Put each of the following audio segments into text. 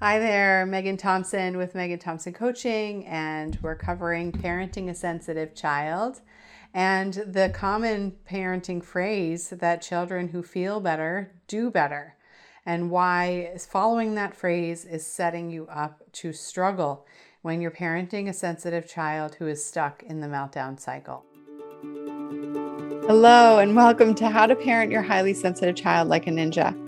Hi there, Megan Thompson with Megan Thompson Coaching, and we're covering parenting a sensitive child and the common parenting phrase that children who feel better do better, and why following that phrase is setting you up to struggle when you're parenting a sensitive child who is stuck in the meltdown cycle. Hello, and welcome to How to Parent Your Highly Sensitive Child Like a Ninja.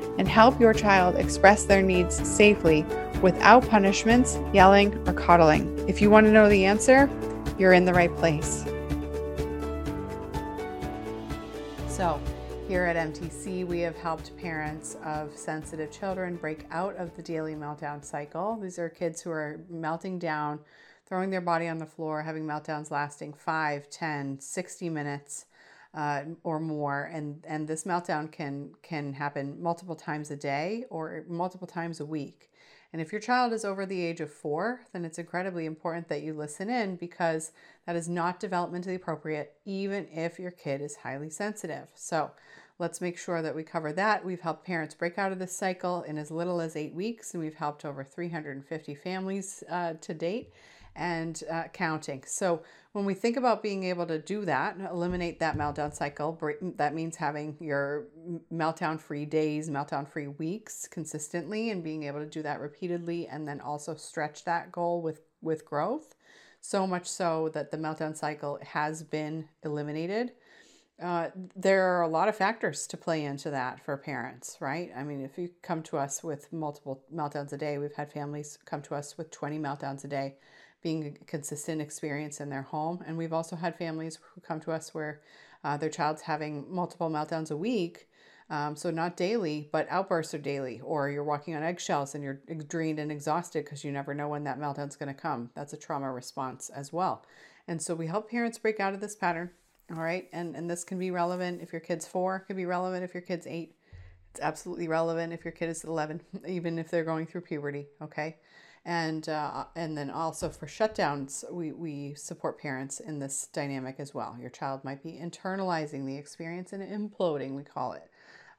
and help your child express their needs safely without punishments, yelling, or coddling. If you want to know the answer, you're in the right place. So, here at MTC, we have helped parents of sensitive children break out of the daily meltdown cycle. These are kids who are melting down, throwing their body on the floor, having meltdowns lasting 5, 10, 60 minutes uh, or more, and and this meltdown can can happen multiple times a day or multiple times a week. And if your child is over the age of four, then it's incredibly important that you listen in because that is not developmentally appropriate, even if your kid is highly sensitive. So let's make sure that we cover that. We've helped parents break out of this cycle in as little as eight weeks, and we've helped over 350 families uh, to date and uh, counting. So when we think about being able to do that, eliminate that meltdown cycle, that means having your meltdown free days, meltdown free weeks consistently and being able to do that repeatedly and then also stretch that goal with with growth. So much so that the meltdown cycle has been eliminated. Uh, there are a lot of factors to play into that for parents, right? I mean, if you come to us with multiple meltdowns a day, we've had families come to us with 20 meltdowns a day being a consistent experience in their home. And we've also had families who come to us where uh, their child's having multiple meltdowns a week. Um, so not daily, but outbursts are daily, or you're walking on eggshells and you're drained and exhausted because you never know when that meltdown's going to come. That's a trauma response as well. And so we help parents break out of this pattern. All right. And, and this can be relevant if your kid's four, it can be relevant if your kid's eight. It's absolutely relevant if your kid is 11, even if they're going through puberty. Okay and uh, and then also for shutdowns we, we support parents in this dynamic as well. Your child might be internalizing the experience and imploding we call it.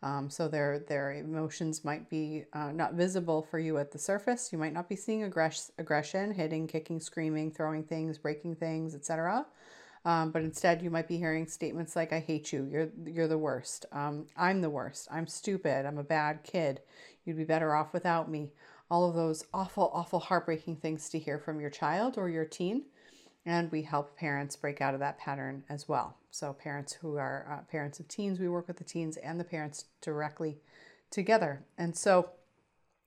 Um, so their their emotions might be uh, not visible for you at the surface. You might not be seeing aggress- aggression hitting kicking screaming throwing things breaking things etc um, but instead you might be hearing statements like i hate you. You're you're the worst. Um, i'm the worst. I'm stupid. I'm a bad kid. You'd be better off without me all of those awful, awful, heartbreaking things to hear from your child or your teen. And we help parents break out of that pattern as well. So, parents who are uh, parents of teens, we work with the teens and the parents directly together. And so,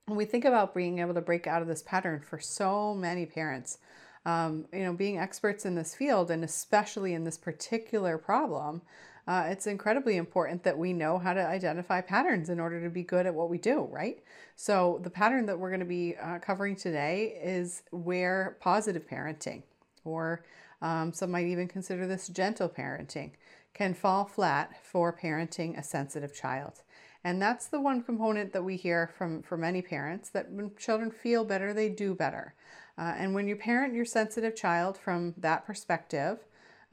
when we think about being able to break out of this pattern for so many parents, um, you know, being experts in this field and especially in this particular problem, uh, it's incredibly important that we know how to identify patterns in order to be good at what we do, right? So, the pattern that we're going to be uh, covering today is where positive parenting, or um, some might even consider this gentle parenting, can fall flat for parenting a sensitive child. And that's the one component that we hear from, from many parents that when children feel better, they do better. Uh, and when you parent your sensitive child from that perspective,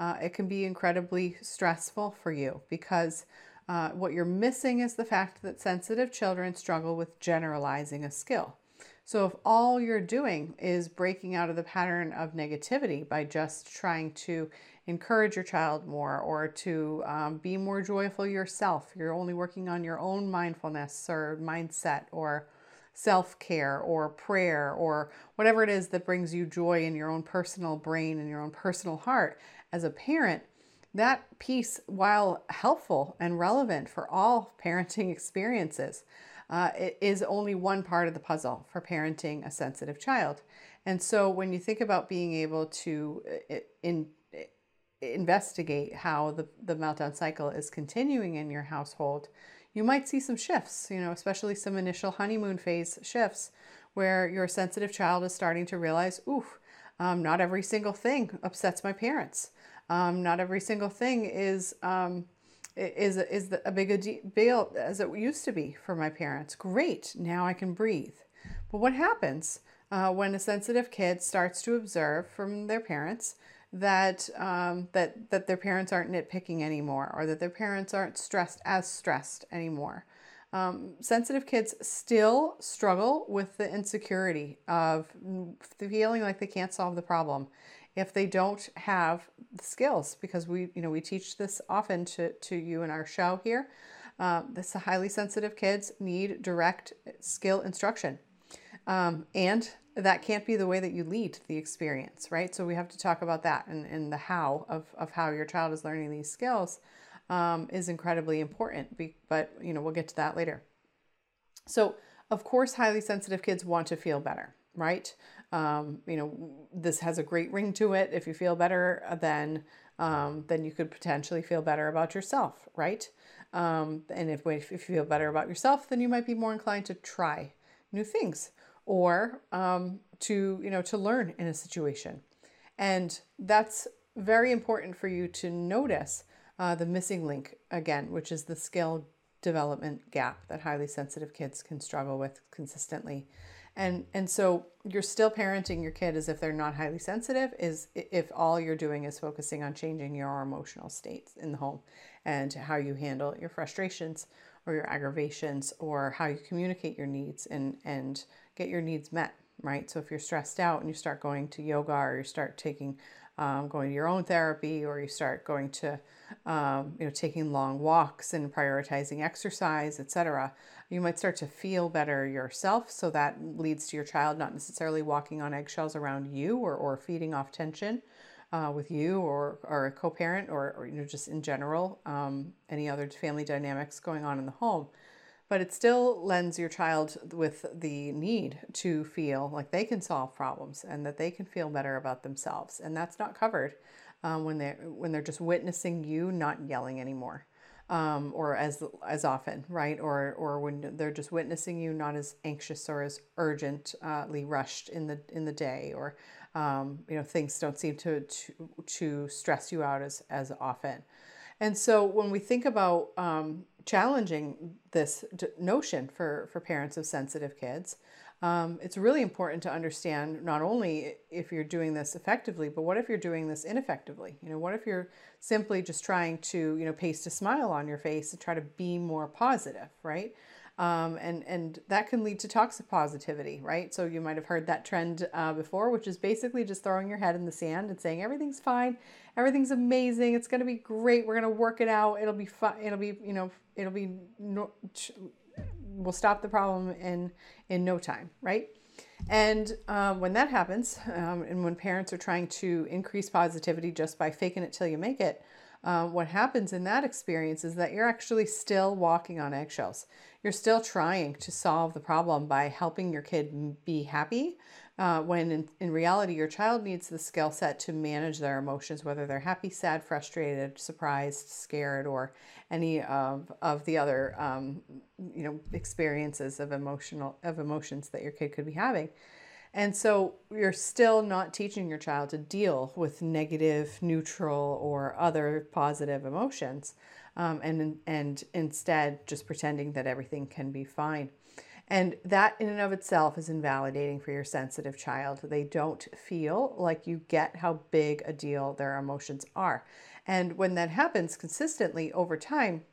uh, it can be incredibly stressful for you because uh, what you're missing is the fact that sensitive children struggle with generalizing a skill. So, if all you're doing is breaking out of the pattern of negativity by just trying to encourage your child more or to um, be more joyful yourself, you're only working on your own mindfulness or mindset or self care or prayer or whatever it is that brings you joy in your own personal brain and your own personal heart, as a parent, that piece, while helpful and relevant for all parenting experiences, uh, it is only one part of the puzzle for parenting a sensitive child. And so when you think about being able to uh, in, investigate how the, the meltdown cycle is continuing in your household, you might see some shifts, you know, especially some initial honeymoon phase shifts where your sensitive child is starting to realize, oof, um, not every single thing upsets my parents. Um, not every single thing is um, is is a big deal as it used to be for my parents. Great, now I can breathe. But what happens uh, when a sensitive kid starts to observe from their parents that um, that that their parents aren't nitpicking anymore, or that their parents aren't stressed as stressed anymore? Um, sensitive kids still struggle with the insecurity of feeling like they can't solve the problem if they don't have the skills because we you know we teach this often to, to you in our show here um, this highly sensitive kids need direct skill instruction. Um, and that can't be the way that you lead the experience right? So we have to talk about that and, and the how of, of how your child is learning these skills um, is incredibly important be, but you know we'll get to that later. So of course highly sensitive kids want to feel better right um, you know, this has a great ring to it. If you feel better, uh, then um, then you could potentially feel better about yourself, right? Um, and if, if you feel better about yourself, then you might be more inclined to try new things or um, to you know to learn in a situation, and that's very important for you to notice uh, the missing link again, which is the skill development gap that highly sensitive kids can struggle with consistently and and so you're still parenting your kid as if they're not highly sensitive is if all you're doing is focusing on changing your emotional states in the home and how you handle your frustrations or your aggravations or how you communicate your needs and and get your needs met right? So if you're stressed out and you start going to yoga or you start taking um, going to your own therapy or you start going to um, you know taking long walks and prioritizing exercise etc you might start to feel better yourself. So that leads to your child not necessarily walking on eggshells around you or, or feeding off tension uh, with you or, or a co parent or, or, you know, just in general, um, any other family dynamics going on in the home. But it still lends your child with the need to feel like they can solve problems and that they can feel better about themselves. And that's not covered um, when, they're, when they're just witnessing you not yelling anymore um, or as as often, right? Or or when they're just witnessing you, not as anxious or as urgently rushed in the in the day, or um, you know things don't seem to, to to stress you out as as often. And so when we think about um, challenging this notion for for parents of sensitive kids, um, it's really important to understand not only if you're doing this effectively, but what if you're doing this ineffectively? You know, what if you're simply just trying to, you know, paste a smile on your face and try to be more positive, right? Um, and and that can lead to toxic positivity, right? So you might have heard that trend uh, before, which is basically just throwing your head in the sand and saying everything's fine, everything's amazing, it's gonna be great, we're gonna work it out, it'll be fun, it'll be you know, it'll be no, will stop the problem in in no time, right? And um, when that happens, um, and when parents are trying to increase positivity just by faking it till you make it, uh, what happens in that experience is that you're actually still walking on eggshells. You're still trying to solve the problem by helping your kid be happy, uh, when in, in reality, your child needs the skill set to manage their emotions, whether they're happy, sad, frustrated, surprised, scared, or any of, of the other um, you know experiences of emotional of emotions that your kid could be having. And so you're still not teaching your child to deal with negative, neutral, or other positive emotions, um, and and instead just pretending that everything can be fine. And that, in and of itself, is invalidating for your sensitive child. They don't feel like you get how big a deal their emotions are. And when that happens consistently over time,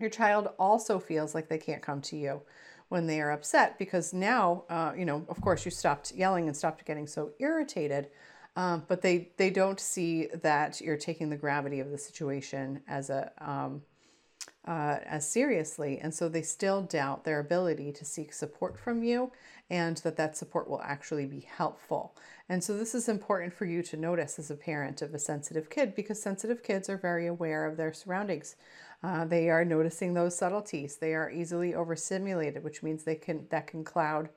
your child also feels like they can't come to you when they are upset because now, uh, you know, of course, you stopped yelling and stopped getting so irritated. Um, but they they don't see that you're taking the gravity of the situation as a um, uh, as seriously. And so they still doubt their ability to seek support from you and that that support will actually be helpful. And so this is important for you to notice as a parent of a sensitive kid because sensitive kids are very aware of their surroundings. Uh, they are noticing those subtleties. They are easily overstimulated, which means they can that can cloud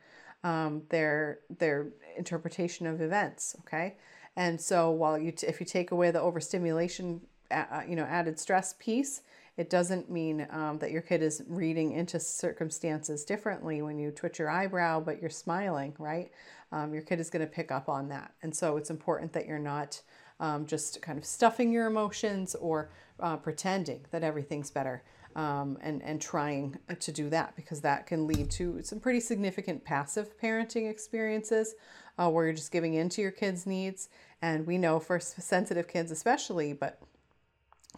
um, their their interpretation of events. Okay, and so while you t- if you take away the overstimulation, uh, you know, added stress piece, It doesn't mean um, that your kid is reading into circumstances differently when you twitch your eyebrow, but you're smiling, right? Um, your kid is going to pick up on that. And so it's important that you're not um, just kind of stuffing your emotions or uh, pretending that everything's better um, and, and trying to do that because that can lead to some pretty significant passive parenting experiences uh, where you're just giving in to your kids' needs. And we know for sensitive kids, especially, but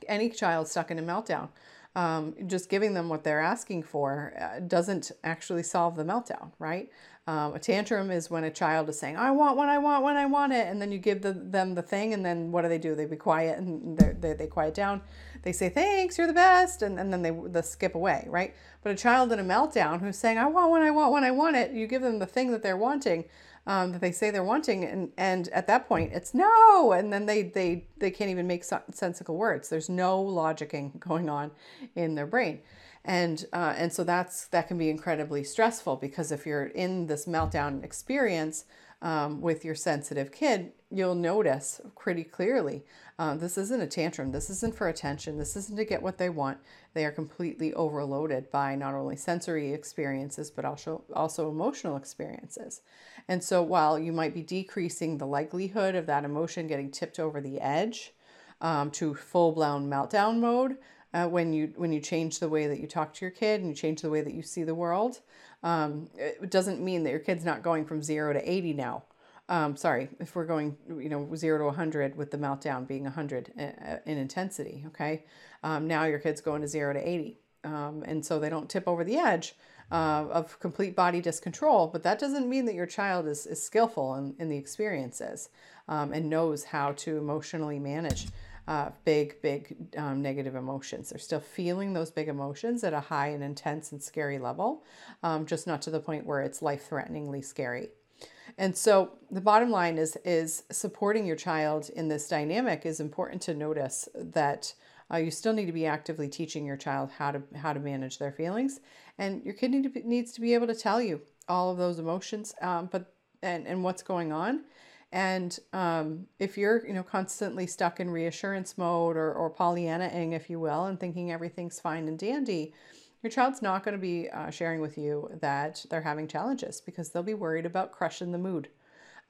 any child stuck in a meltdown, um, just giving them what they're asking for uh, doesn't actually solve the meltdown, right? Um, a tantrum is when a child is saying, I want what I want when I want it. And then you give the, them the thing, and then what do they do? They be quiet and they, they quiet down. They say, Thanks, you're the best. And, and then they, they skip away, right? But a child in a meltdown who's saying, I want what I want when I want it, you give them the thing that they're wanting. Um, that they say they're wanting, and and at that point it's no, and then they they they can't even make sensical words. There's no logicking going on in their brain and uh, and so that's that can be incredibly stressful because if you're in this meltdown experience um, with your sensitive kid you'll notice pretty clearly uh, this isn't a tantrum. This isn't for attention. This isn't to get what they want. They are completely overloaded by not only sensory experiences but also also emotional experiences. And so while you might be decreasing the likelihood of that emotion getting tipped over the edge um, to full-blown meltdown mode uh, when you when you change the way that you talk to your kid and you change the way that you see the world. Um, it doesn't mean that your kid's not going from zero to 80 now. Um, sorry, if we're going, you know, zero to 100 with the meltdown being 100 uh, uh, in intensity, okay? Um, now your kid's going to zero to 80. Um, and so they don't tip over the edge uh, of complete body discontrol, but that doesn't mean that your child is, is skillful in, in the experiences um, and knows how to emotionally manage uh, big, big um, negative emotions. They're still feeling those big emotions at a high and intense and scary level, um, just not to the point where it's life threateningly scary. And so the bottom line is is supporting your child in this dynamic is important to notice that uh, you still need to be actively teaching your child how to how to manage their feelings, and your kid need to be, needs to be able to tell you all of those emotions, um, but and and what's going on, and um, if you're, you know, constantly stuck in reassurance mode or, or Pollyannaing, if you will, and thinking everything's fine and dandy, your child's not going to be uh, sharing with you that they're having challenges because they'll be worried about crushing the mood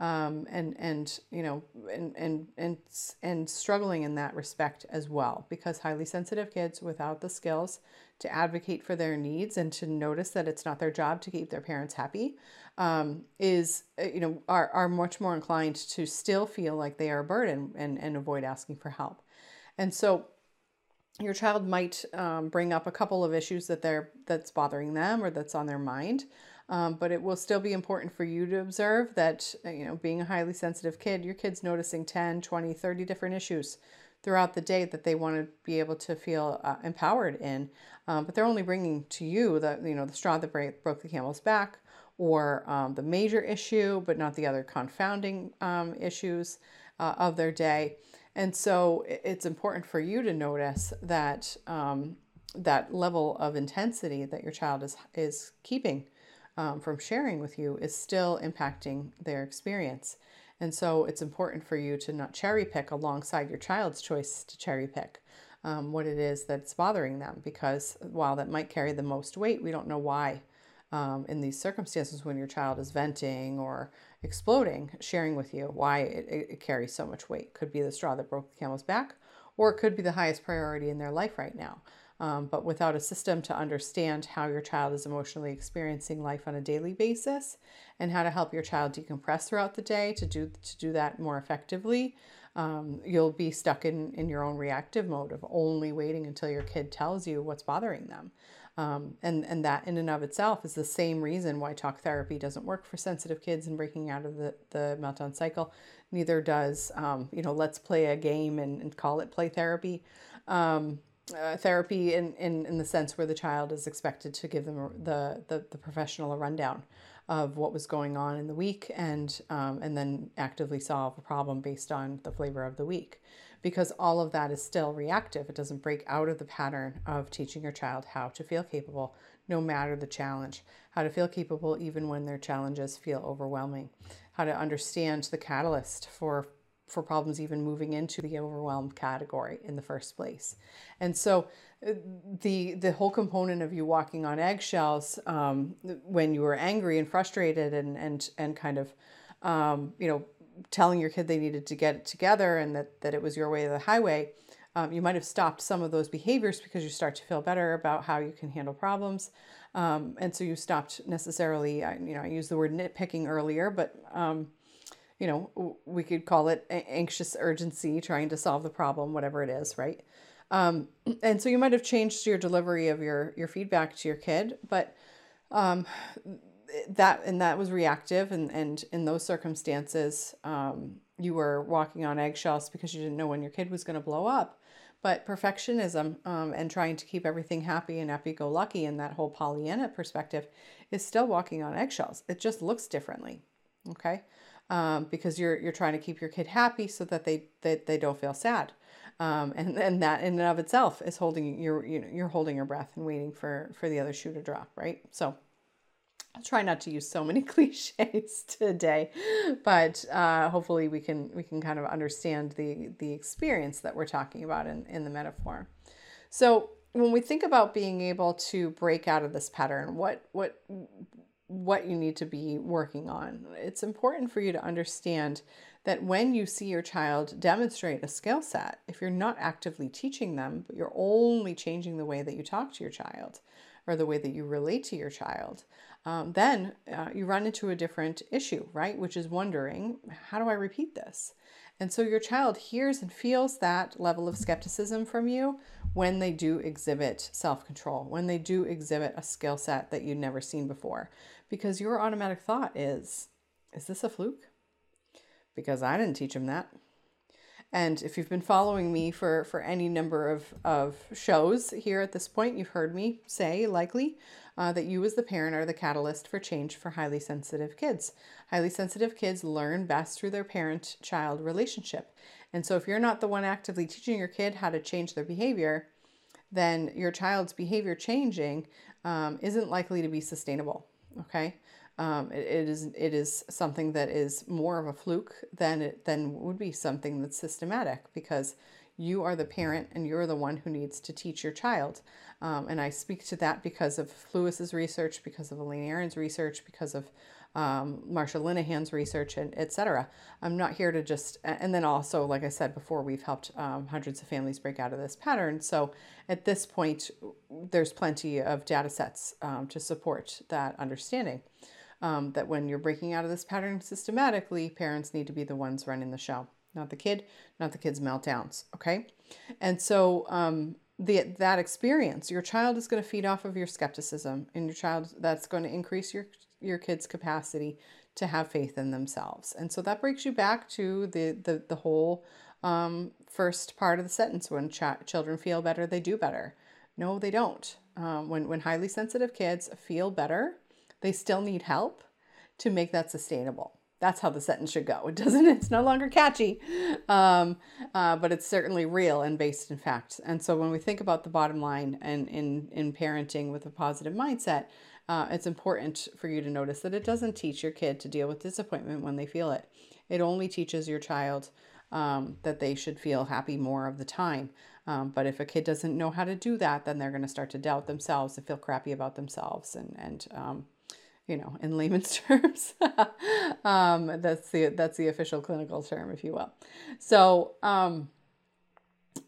um, and and you know and and and and struggling in that respect as well because highly sensitive kids without the skills to advocate for their needs and to notice that it's not their job to keep their parents happy um, is uh, you know are, are much more inclined to still feel like they are a burden and, and avoid asking for help. And so your child might um, bring up a couple of issues that they're that's bothering them or that's on their mind um, but it will still be important for you to observe that, uh, you know, being a highly sensitive kid, your kid's noticing 10, 20, 30 different issues throughout the day that they want to be able to feel uh, empowered in. Um, but they're only bringing to you the, you know, the straw that break, broke the camel's back or um, the major issue, but not the other confounding um, issues uh, of their day. And so it's important for you to notice that um, that level of intensity that your child is is keeping um, from sharing with you is still impacting their experience. And so it's important for you to not cherry pick alongside your child's choice to cherry pick um, what it is that's bothering them because while that might carry the most weight, we don't know why. Um, in these circumstances, when your child is venting or exploding, sharing with you why it, it, carries so much weight. Could be the straw that broke the camel's back, or it could be the highest priority in their life right now um, but without a system to understand how your child is emotionally experiencing life on a daily basis and how to help your child decompress throughout the day to do to do that more effectively um, you'll be stuck in, in your own reactive mode of only waiting until your kid tells you what's bothering them um, and, and that in and of itself is the same reason why talk therapy doesn't work for sensitive kids and breaking out of the, the meltdown cycle. Neither does, um, you know, let's play a game and, and call it play therapy. Um, uh, therapy in, in, in the sense where the child is expected to give them the, the, the professional a rundown of what was going on in the week and, um, and then actively solve a problem based on the flavor of the week. Because all of that is still reactive. It doesn't break out of the pattern of teaching your child how to feel capable no matter the challenge, how to feel capable even when their challenges feel overwhelming, how to understand the catalyst for for problems even moving into the overwhelmed category in the first place. And so uh, the the whole component of you walking on eggshells um, when you were angry and frustrated and and and kind of um, you know telling your kid they needed to get it together and that that it was your way of the highway um, you might have stopped some of those behaviors because you start to feel better about how you can handle problems. Um, and so you stopped necessarily you know i used the word nitpicking earlier but um, you know we could call it anxious urgency trying to solve the problem whatever it is right? Um, and so you might have changed your delivery of your your feedback to your kid but um, that and that was reactive and and in those circumstances um, you were walking on eggshells because you didn't know when your kid was going to blow up. But perfectionism um, and trying to keep everything happy and happy-go-lucky in that whole pollyanna perspective is still walking on eggshells. It just looks differently okay? Um, because you're you're trying to keep your kid happy so that they that they don't feel sad. Um, and and that in and of itself is holding your you know you're holding your breath and waiting for for the other shoe to drop right? So I'll try not to use so many cliches today, but uh, hopefully we can we can kind of understand the the experience that we're talking about in, in the metaphor. So when we think about being able to break out of this pattern, what what what you need to be working on, it's important for you to understand that when you see your child demonstrate a skill set, if you're not actively teaching them, but you're only changing the way that you talk to your child or the way that you relate to your child, um, then uh, you run into a different issue, right? Which is wondering, how do I repeat this? And so your child hears and feels that level of skepticism from you when they do exhibit self control, when they do exhibit a skill set that you'd never seen before. Because your automatic thought is, is this a fluke? Because I didn't teach him that. And if you've been following me for, for any number of, of shows here at this point, you've heard me say likely uh, that you as the parent are the catalyst for change for highly sensitive kids. Highly sensitive kids learn best through their parent child relationship. And so if you're not the one actively teaching your kid how to change their behavior, then your child's behavior changing um, isn't likely to be sustainable. Okay. Um, it, it is it is something that is more of a fluke than it than would be something that's systematic because you are the parent and you're the one who needs to teach your child. Um, and I speak to that because of Lewis's research, because of Elaine Aron's research, because of um, Marsha Linehan's research, and etc. I'm not here to just, and then also, like I said before, we've helped um, hundreds of families break out of this pattern. So at this point, there's plenty of data sets um, to support that understanding. Um, that when you're breaking out of this pattern systematically, parents need to be the ones running the show, not the kid, not the kid's meltdowns. Okay, and so um, the that experience, your child is going to feed off of your skepticism, and your child that's going to increase your your kid's capacity to have faith in themselves. And so that brings you back to the the the whole um, first part of the sentence when ch- children feel better, they do better. No, they don't. Um, when when highly sensitive kids feel better, they still need help to make that sustainable. That's how the sentence should go. It doesn't, it's no longer catchy, um, uh, but it's certainly real and based in fact. And so when we think about the bottom line and in, in parenting with a positive mindset, uh, it's important for you to notice that it doesn't teach your kid to deal with disappointment when they feel it. It only teaches your child um, that they should feel happy more of the time. Um, but if a kid doesn't know how to do that, then they're going to start to doubt themselves and feel crappy about themselves and, and um, you know, in layman's terms. um, that's the that's the official clinical term, if you will. So um,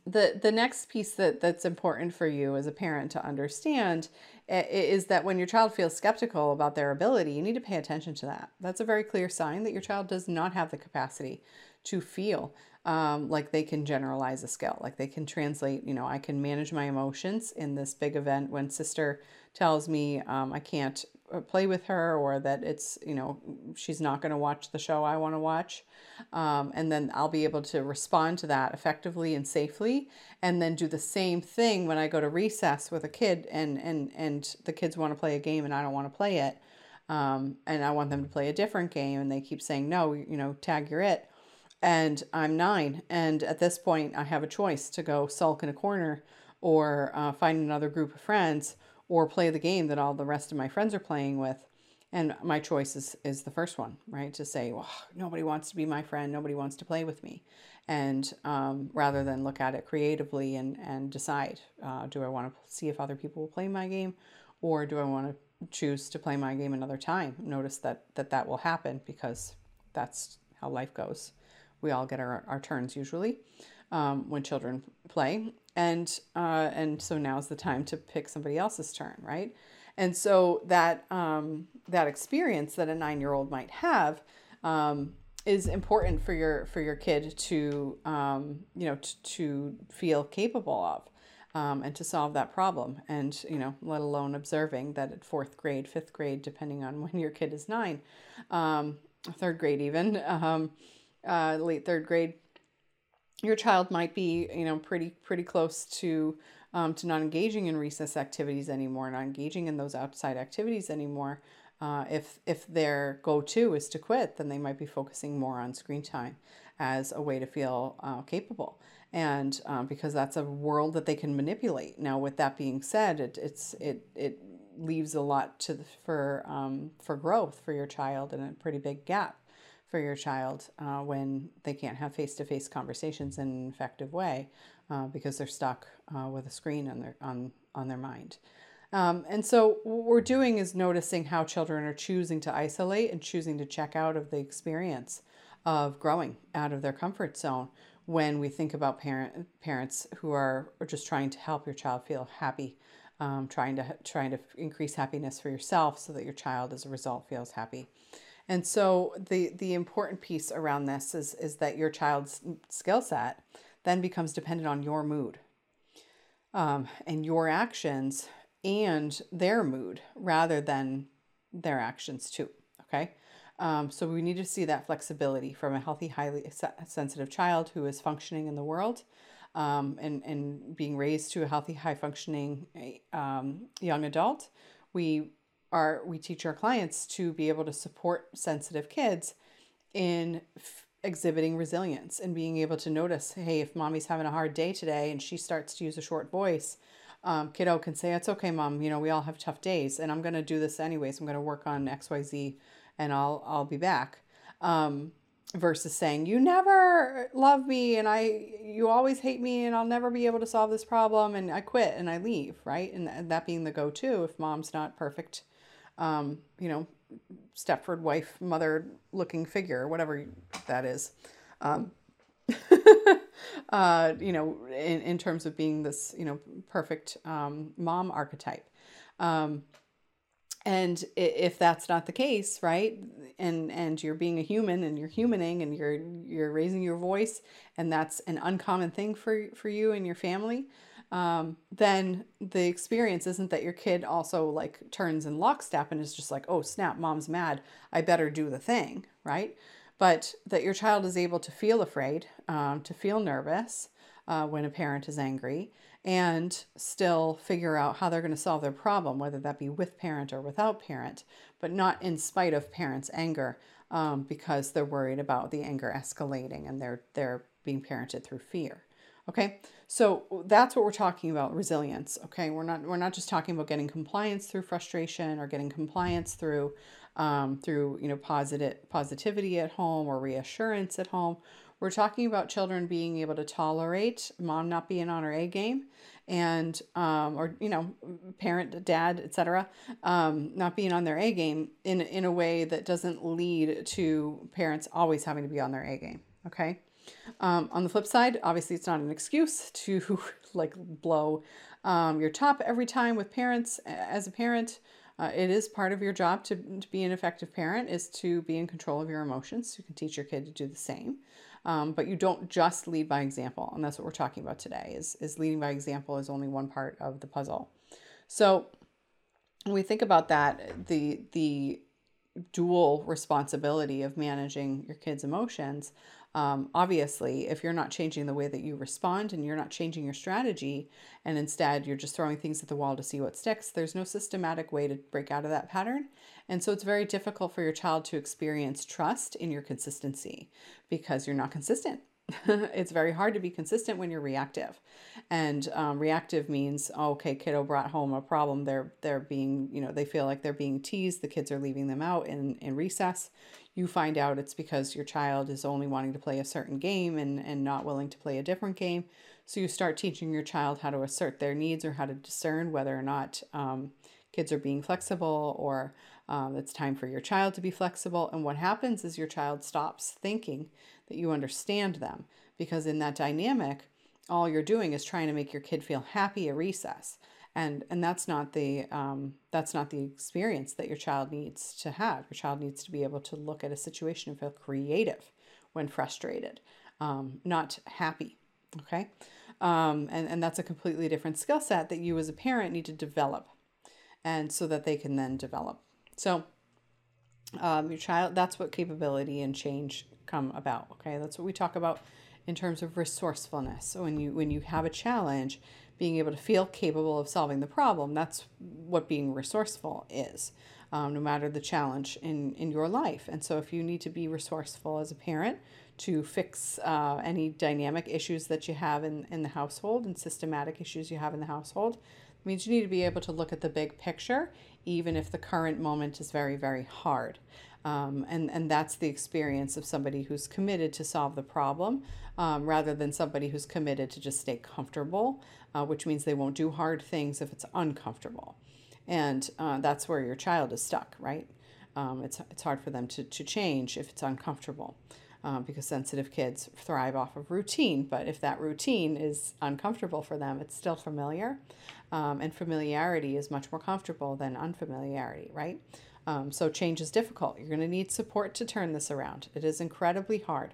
the the next piece that that's important for you as a parent to understand is that when your child feels skeptical about their ability, you need to pay attention to that. That's a very clear sign that your child does not have the capacity to feel um, like they can generalize a skill, like they can translate, you know, I can manage my emotions in this big event when sister tells me um, I can't play with her or that it's you know she's not going to watch the show i want to watch. Um, and then i'll be able to respond to that effectively and safely and then do the same thing when i go to recess with a kid and and and the kids want to play a game and i don't want to play it um, and i want them to play a different game and they keep saying no you know tag you're it. And i'm nine and at this point i have a choice to go sulk in a corner or uh, find another group of friends or play the game that all the rest of my friends are playing with. And my choice is, is the first one, right? To say, well, nobody wants to be my friend, nobody wants to play with me. And um, rather than look at it creatively and, and decide, uh, do I want to see if other people will play my game or do I want to choose to play my game another time? Notice that that, that will happen because that's how life goes. We all get our, our turns usually um, when children play. And, uh, and so now's the time to pick somebody else's turn, right? And so that um, that experience that a nine year old might have um, is important for your for your kid to um, you know t- to feel capable of. Um, and to solve that problem and you know let alone observing that at fourth grade fifth grade depending on when your kid is nine um, third grade even um, uh, late third grade your child might be you know pretty pretty close to um, to not engaging in recess activities anymore, not engaging in those outside activities anymore. Uh, if if their go-to is to quit, then they might be focusing more on screen time as a way to feel uh, capable, and uh, because that's a world that they can manipulate. Now, with that being said, it it's it it leaves a lot to the, for um, for growth for your child and a pretty big gap for your child uh, when they can't have face-to-face conversations in an effective way uh, because they're stuck uh, with a screen on their on on their mind. Um, and so what we're doing is noticing how children are choosing to isolate and choosing to check out of the experience of growing out of their comfort zone when we think about parent parents who are, are just trying to help your child feel happy, um, trying to trying to increase happiness for yourself so that your child as a result feels happy. And so the the important piece around this is is that your child's skill set then becomes dependent on your mood um, and your actions and their mood rather than their actions too. Okay. Um, so we need to see that flexibility from a healthy, highly sensitive child who is functioning in the world um, and, and being raised to a healthy, high functioning um, young adult. We are we teach our clients to be able to support sensitive kids in f- exhibiting resilience and being able to notice hey if mommy's having a hard day today and she starts to use a short voice um, kiddo can say it's okay mom you know we all have tough days and i'm going to do this anyways. I'm going to work on xyz and i'll i'll be back um, versus saying you never love me and i you always hate me and i'll never be able to solve this problem and i quit and i leave right? And that being the go-to if mom's not perfect um, you know Stepford wife, mother looking figure, whatever that is. Um, uh, you know, in, in terms of being this, you know, perfect um, mom archetype. Um, and if that's not the case, right, and and you're being a human and you're humaning and you're you're raising your voice, and that's an uncommon thing for for you and your family, um, then the experience isn't that your kid also like turns in lockstep and is just like, oh snap, mom's mad. I better do the thing, right? But that your child is able to feel afraid, um, to feel nervous uh, when a parent is angry, and still figure out how they're going to solve their problem, whether that be with parent or without parent, but not in spite of parents' anger um, because they're worried about the anger escalating and they're they're being parented through fear. Okay, so that's what we're talking about resilience. Okay, we're not we're not just talking about getting compliance through frustration or getting compliance through um, through you know positive positivity at home or reassurance at home. We're talking about children being able to tolerate mom not being on her A game and um, or you know parent dad etc um, not being on their a game in in a way that doesn't lead to parents always having to be on their a game okay um, on the flip side, obviously, it's not an excuse to like blow um, your top every time with parents. As a parent, uh, it is part of your job to, to be an effective parent is to be in control of your emotions. You can teach your kid to do the same. Um, but you don't just lead by example. And that's what we're talking about today is, is leading by example is only one part of the puzzle. So when we think about that, the, the dual responsibility of managing your kids' emotions, um, obviously, if you're not changing the way that you respond and you're not changing your strategy, and instead you're just throwing things at the wall to see what sticks, there's no systematic way to break out of that pattern. And so it's very difficult for your child to experience trust in your consistency because you're not consistent. it's very hard to be consistent when you're reactive. And um, reactive means, okay, kiddo brought home a problem. They're they're being, you know, they feel like they're being teased. The kids are leaving them out in, in recess. You find out it's because your child is only wanting to play a certain game and, and not willing to play a different game. So you start teaching your child how to assert their needs or how to discern whether or not um, kids are being flexible or um, it's time for your child to be flexible. And what happens is your child stops thinking that you understand them because in that dynamic, all you're doing is trying to make your kid feel happy at recess. And, and that's not the um, that's not the experience that your child needs to have. Your child needs to be able to look at a situation and feel creative when frustrated, um, not happy. Okay, um, and and that's a completely different skill set that you as a parent need to develop, and so that they can then develop. So um, your child that's what capability and change come about okay? That's what we talk about in terms of resourcefulness. So when you when you have a challenge being able to feel capable of solving the problem that's what being resourceful is um, no matter the challenge in in your life. And so if you need to be resourceful as a parent to fix uh, any dynamic issues that you have in, in the household and systematic issues you have in the household means you need to be able to look at the big picture, even if the current moment is very, very hard. Um, and, and that's the experience of somebody who's committed to solve the problem um, rather than somebody who's committed to just stay comfortable, uh, which means they won't do hard things if it's uncomfortable. And uh, that's where your child is stuck, right? Um, it's, it's hard for them to, to change if it's uncomfortable um, because sensitive kids thrive off of routine. But if that routine is uncomfortable for them, it's still familiar. Um, and familiarity is much more comfortable than unfamiliarity, right? Um, so change is difficult. You're going to need support to turn this around. It is incredibly hard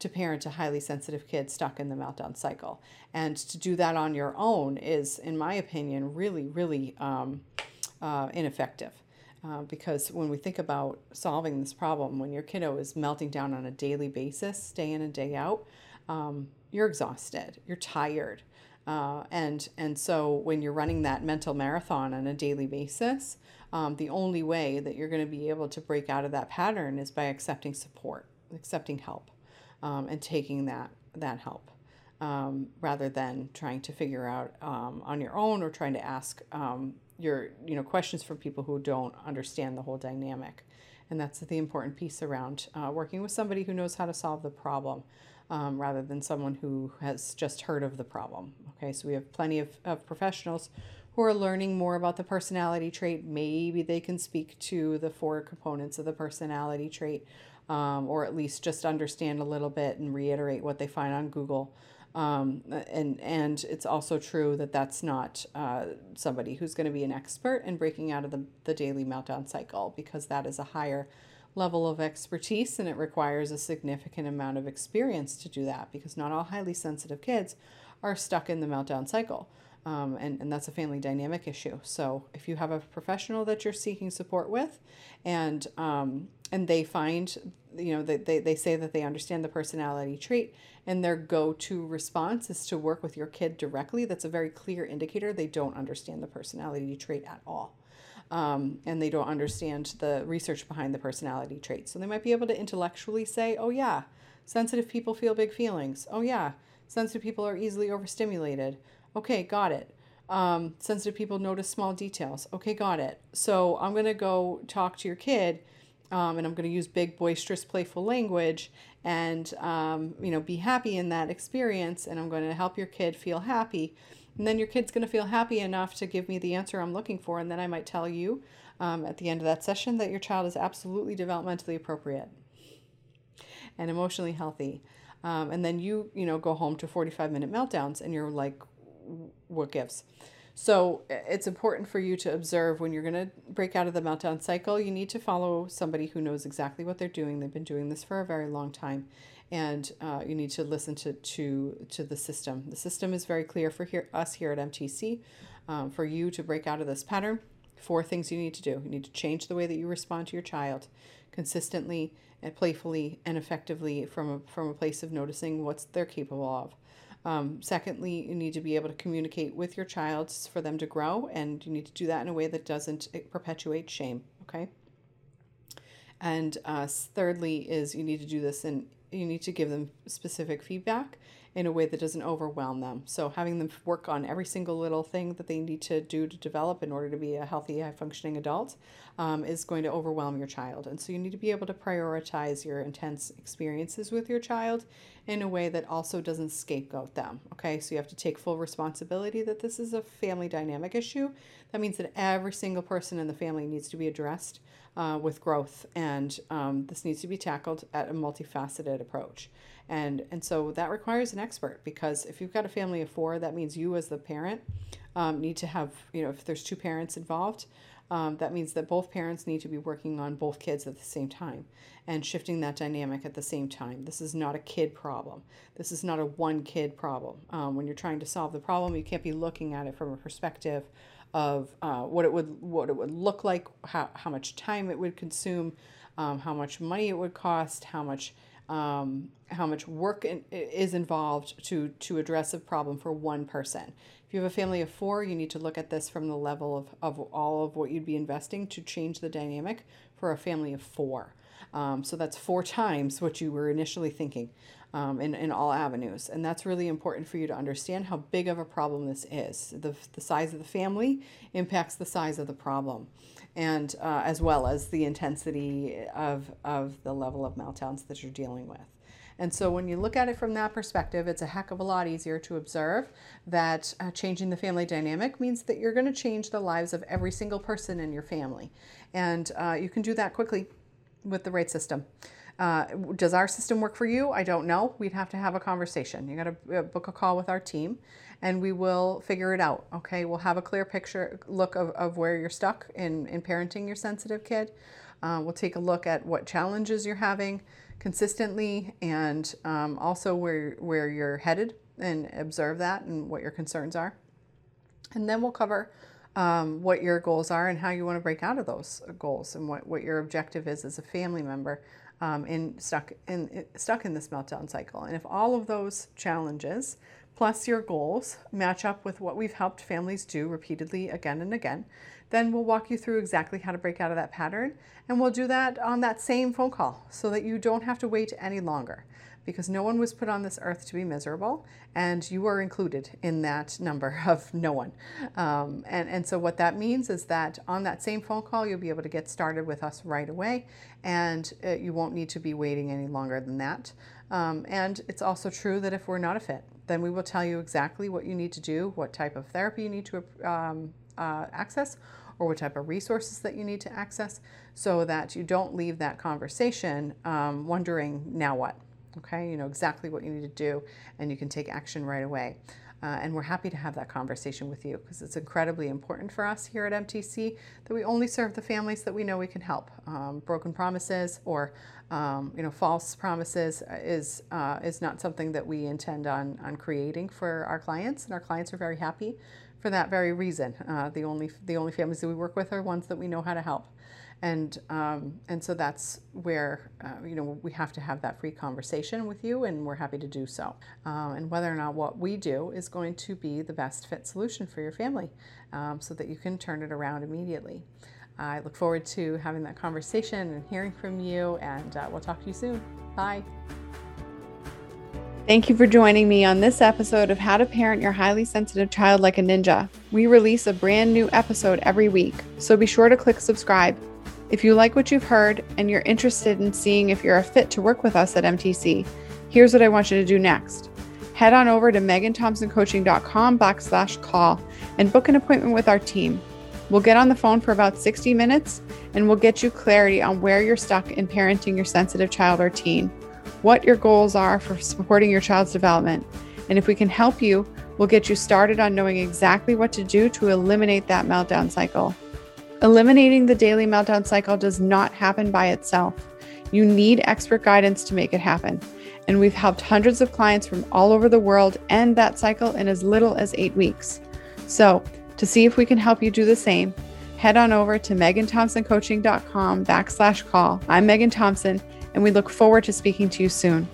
to parent a highly sensitive kid stuck in the meltdown cycle. And to do that on your own is, in my opinion, really, really um, uh, ineffective. Uh, because when we think about solving this problem, when your kiddo is melting down on a daily basis, day in and day out, um, you're exhausted, you're tired. Uh, and and so when you're running that mental marathon on a daily basis, um, the only way that you're going to be able to break out of that pattern is by accepting support, accepting help, um, and taking that that help, um, rather than trying to figure out um, on your own or trying to ask um, your you know questions from people who don't understand the whole dynamic. And that's the important piece around uh, working with somebody who knows how to solve the problem um, rather than someone who has just heard of the problem. Okay so we have plenty of, of professionals who are learning more about the personality trait. Maybe they can speak to the four components of the personality trait um, or at least just understand a little bit and reiterate what they find on google um, and and it's also true that that's not uh, somebody who's going to be an expert in breaking out of the, the daily meltdown cycle because that is a higher level of expertise and it requires a significant amount of experience to do that because not all highly sensitive kids are stuck in the meltdown cycle. Um, and, and that's a family dynamic issue. So if you have a professional that you're seeking support with and um, and they find you know they, they, they say that they understand the personality trait and their go-to response is to work with your kid directly that's a very clear indicator they don't understand the personality trait at all. Um, and they don't understand the research behind the personality trait. So they might be able to intellectually say oh yeah sensitive people feel big feelings. Oh yeah sensitive people are easily overstimulated okay got it um, sensitive people notice small details okay got it so i'm going to go talk to your kid um, and I'm going to use big, boisterous, playful language, and um, you know, be happy in that experience. And I'm going to help your kid feel happy, and then your kid's going to feel happy enough to give me the answer I'm looking for, and then I might tell you um, at the end of that session that your child is absolutely developmentally appropriate and emotionally healthy. Um, and then you, you know, go home to 45 minute meltdowns, and you're like, what gives? So it's important for you to observe when you're going to break out of the meltdown cycle. You need to follow somebody who knows exactly what they're doing. They've been doing this for a very long time, and uh, you need to listen to to to the system. The system is very clear for here, us here at MTC. Um, for you to break out of this pattern, four things you need to do. You need to change the way that you respond to your child consistently and playfully and effectively from a, from a place of noticing what they're capable of. Um, secondly, you need to be able to communicate with your child for them to grow, and you need to do that in a way that doesn't eh, perpetuate shame. Okay. And uh, thirdly, is you need to do this and you need to give them specific feedback in a way that doesn't overwhelm them. So, having them work on every single little thing that they need to do to develop in order to be a healthy, high functioning adult um, is going to overwhelm your child. And so, you need to be able to prioritize your intense experiences with your child in a way that also doesn't scapegoat them. Okay, so you have to take full responsibility that this is a family dynamic issue. That means that every single person in the family needs to be addressed uh, with growth, and um, this needs to be tackled at a multifaceted approach. And, and so that requires an expert because if you've got a family of four, that means you as the parent um, need to have, you know, if there's two parents involved, um, that means that both parents need to be working on both kids at the same time and shifting that dynamic at the same time. This is not a kid problem. This is not a one kid problem. Um, when you're trying to solve the problem, you can't be looking at it from a perspective of uh, what it would what it would look like, how, how much time it would consume, um, how much money it would cost, how much um, how much work is involved to to address a problem for one person. If you have a family of four, you need to look at this from the level of, of all of what you'd be investing to change the dynamic for a family of four. Um, so that's four times what you were initially thinking um, in, in all avenues. And that's really important for you to understand how big of a problem this is. The, the size of the family impacts the size of the problem and uh, as well as the intensity of, of the level of meltdowns that you're dealing with. And so when you look at it from that perspective, it's a heck of a lot easier to observe that uh, changing the family dynamic means that you're going to change the lives of every single person in your family. And uh, you can do that quickly with the right system. Uh, does our system work for you? I don't know. We'd have to have a conversation. You got to uh, book a call with our team and we will figure it out. Okay, we'll have a clear picture look of, of where you're stuck in, in parenting your sensitive kid. Uh, we'll take a look at what challenges you're having consistently and um, also where, where you're headed and observe that and what your concerns are. And then we'll cover um, what your goals are and how you want to break out of those goals and what, what your objective is as a family member um, in stuck in stuck in this meltdown cycle. And if all of those challenges plus your goals match up with what we've helped families do repeatedly again and again, then we'll walk you through exactly how to break out of that pattern. And we'll do that on that same phone call so that you don't have to wait any longer because no one was put on this earth to be miserable, and you are included in that number of no one. Um, and, and so, what that means is that on that same phone call, you'll be able to get started with us right away, and uh, you won't need to be waiting any longer than that. Um, and it's also true that if we're not a fit, then we will tell you exactly what you need to do, what type of therapy you need to um, uh, access, or what type of resources that you need to access, so that you don't leave that conversation um, wondering, now what? Okay, you know exactly what you need to do, and you can take action right away. Uh, and we're happy to have that conversation with you because it's incredibly important for us here at MTC that we only serve the families that we know we can help. Um, broken promises or um, you know false promises is uh, is not something that we intend on on creating for our clients, and our clients are very happy for that very reason. Uh, the only the only families that we work with are ones that we know how to help and um, and so that's where uh, you know we have to have that free conversation with you, and we're happy to do so. Um, and whether or not what we do is going to be the best fit solution for your family, um, so that you can turn it around immediately. I look forward to having that conversation and hearing from you, and uh, we'll talk to you soon. Bye. Thank you for joining me on this episode of How to Parent Your Highly Sensitive Child Like a Ninja. We release a brand new episode every week, so be sure to click subscribe. If you like what you've heard and you're interested in seeing if you're a fit to work with us at MTC, here's what I want you to do next. Head on over to meganthompsoncoaching.com backslash call and book an appointment with our team. We'll get on the phone for about 60 minutes and we'll get you clarity on where you're stuck in parenting your sensitive child or teen, what your goals are for supporting your child's development, and if we can help you, we'll get you started on knowing exactly what to do to eliminate that meltdown cycle. Eliminating the daily meltdown cycle does not happen by itself. You need expert guidance to make it happen. And we've helped hundreds of clients from all over the world end that cycle in as little as eight weeks. So, to see if we can help you do the same, head on over to meganthompsoncoaching.com backslash call. I'm Megan Thompson, and we look forward to speaking to you soon.